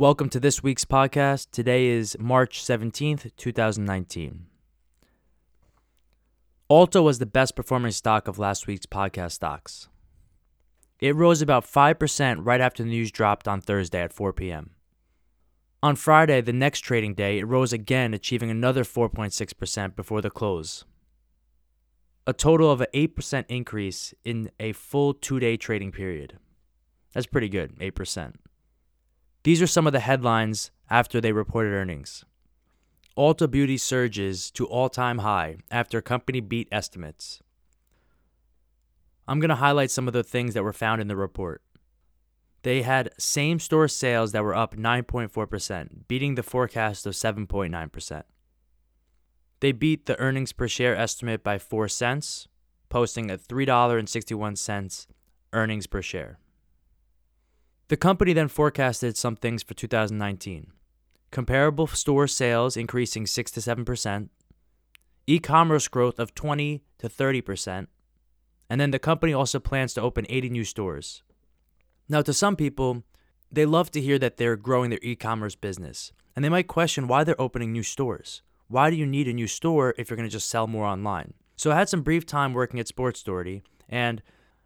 Welcome to this week's podcast. Today is March 17th, 2019. Ulta was the best performing stock of last week's podcast stocks. It rose about 5% right after the news dropped on Thursday at 4 p.m. On Friday, the next trading day, it rose again, achieving another 4.6% before the close. A total of an 8% increase in a full two day trading period. That's pretty good, 8%. These are some of the headlines after they reported earnings. Ulta Beauty surges to all time high after company beat estimates. I'm going to highlight some of the things that were found in the report. They had same store sales that were up 9.4%, beating the forecast of 7.9%. They beat the earnings per share estimate by 4 cents, posting a $3.61 earnings per share. The company then forecasted some things for 2019 comparable store sales increasing 6 to 7%, e commerce growth of 20 to 30%, and then the company also plans to open 80 new stores. Now, to some people, they love to hear that they're growing their e commerce business, and they might question why they're opening new stores. Why do you need a new store if you're going to just sell more online? So, I had some brief time working at Sports Authority, and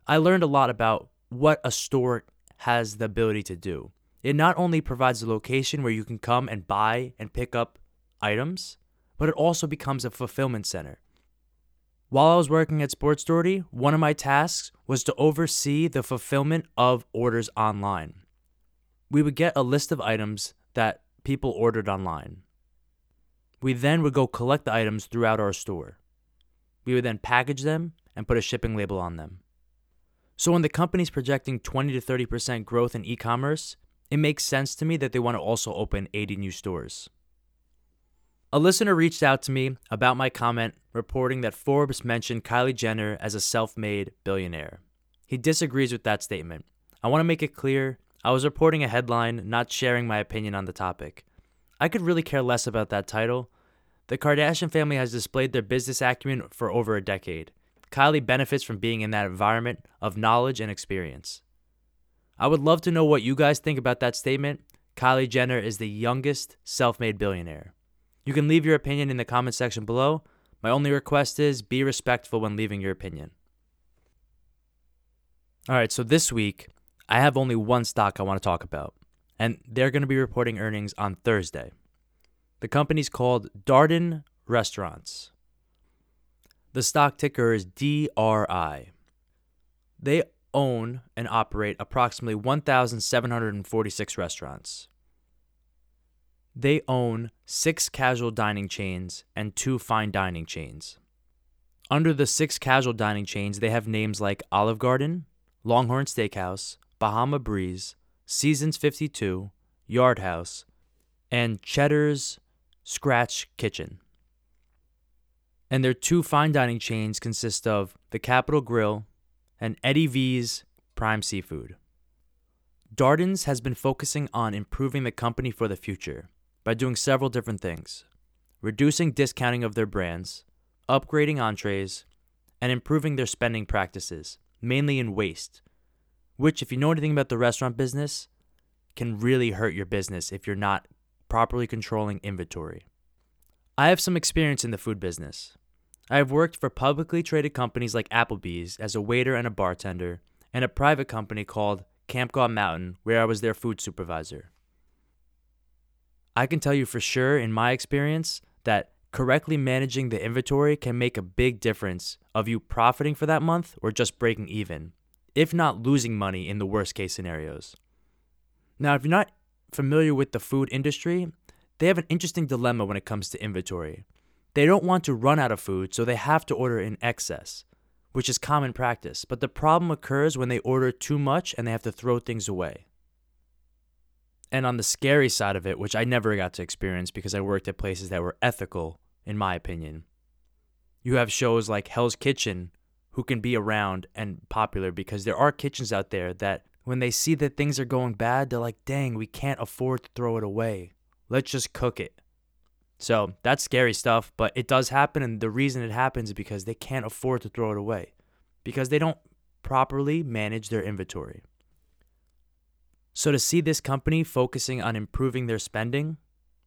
I learned a lot about what a store has the ability to do. It not only provides a location where you can come and buy and pick up items, but it also becomes a fulfillment center. While I was working at Sports Authority, one of my tasks was to oversee the fulfillment of orders online. We would get a list of items that people ordered online. We then would go collect the items throughout our store. We would then package them and put a shipping label on them. So when the company's projecting 20 to 30% growth in e-commerce, it makes sense to me that they want to also open 80 new stores. A listener reached out to me about my comment reporting that Forbes mentioned Kylie Jenner as a self made billionaire. He disagrees with that statement. I want to make it clear I was reporting a headline, not sharing my opinion on the topic. I could really care less about that title. The Kardashian family has displayed their business acumen for over a decade. Kylie benefits from being in that environment of knowledge and experience. I would love to know what you guys think about that statement. Kylie Jenner is the youngest self made billionaire. You can leave your opinion in the comment section below. My only request is be respectful when leaving your opinion. All right, so this week, I have only one stock I want to talk about, and they're going to be reporting earnings on Thursday. The company's called Darden Restaurants. The stock ticker is DRI. They own and operate approximately 1,746 restaurants. They own six casual dining chains and two fine dining chains. Under the six casual dining chains, they have names like Olive Garden, Longhorn Steakhouse, Bahama Breeze, Seasons 52, Yard House, and Cheddar's Scratch Kitchen and their two fine dining chains consist of the Capital Grille and Eddie V's Prime Seafood. Darden's has been focusing on improving the company for the future by doing several different things reducing discounting of their brands, upgrading entrees, and improving their spending practices, mainly in waste, which, if you know anything about the restaurant business, can really hurt your business if you're not properly controlling inventory. I have some experience in the food business. I have worked for publicly traded companies like Applebee's as a waiter and a bartender, and a private company called Camp God Mountain, where I was their food supervisor. I can tell you for sure, in my experience, that correctly managing the inventory can make a big difference of you profiting for that month or just breaking even, if not losing money in the worst case scenarios. Now, if you're not familiar with the food industry, they have an interesting dilemma when it comes to inventory. They don't want to run out of food, so they have to order in excess, which is common practice. But the problem occurs when they order too much and they have to throw things away. And on the scary side of it, which I never got to experience because I worked at places that were ethical, in my opinion, you have shows like Hell's Kitchen who can be around and popular because there are kitchens out there that when they see that things are going bad, they're like, dang, we can't afford to throw it away. Let's just cook it. So that's scary stuff, but it does happen. And the reason it happens is because they can't afford to throw it away because they don't properly manage their inventory. So, to see this company focusing on improving their spending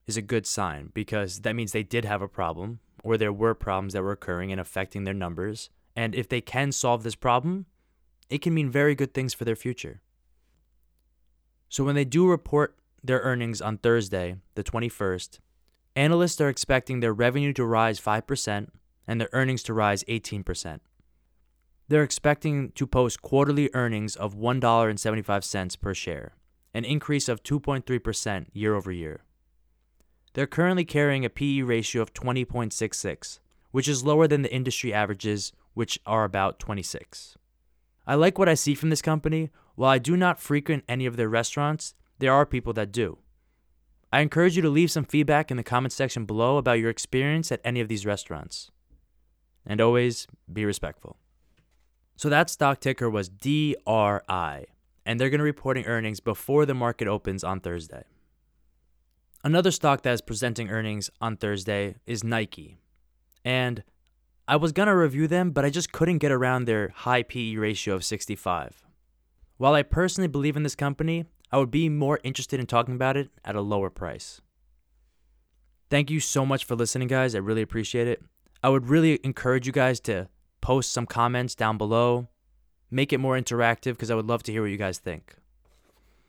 is a good sign because that means they did have a problem or there were problems that were occurring and affecting their numbers. And if they can solve this problem, it can mean very good things for their future. So, when they do report their earnings on Thursday, the 21st, analysts are expecting their revenue to rise 5% and their earnings to rise 18%. They're expecting to post quarterly earnings of $1.75 per share, an increase of 2.3% year over year. They're currently carrying a PE ratio of 20.66, which is lower than the industry averages, which are about 26. I like what I see from this company. While I do not frequent any of their restaurants, there are people that do. I encourage you to leave some feedback in the comment section below about your experience at any of these restaurants. And always be respectful. So that stock ticker was DRI, and they're going to be reporting earnings before the market opens on Thursday. Another stock that is presenting earnings on Thursday is Nike. And I was going to review them, but I just couldn't get around their high PE ratio of 65. While I personally believe in this company, I would be more interested in talking about it at a lower price. Thank you so much for listening, guys. I really appreciate it. I would really encourage you guys to post some comments down below, make it more interactive because I would love to hear what you guys think.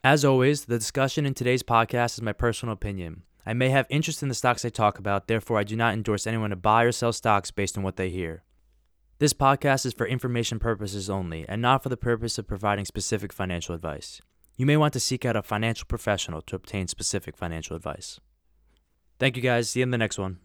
As always, the discussion in today's podcast is my personal opinion. I may have interest in the stocks I talk about, therefore, I do not endorse anyone to buy or sell stocks based on what they hear. This podcast is for information purposes only and not for the purpose of providing specific financial advice. You may want to seek out a financial professional to obtain specific financial advice. Thank you guys. See you in the next one.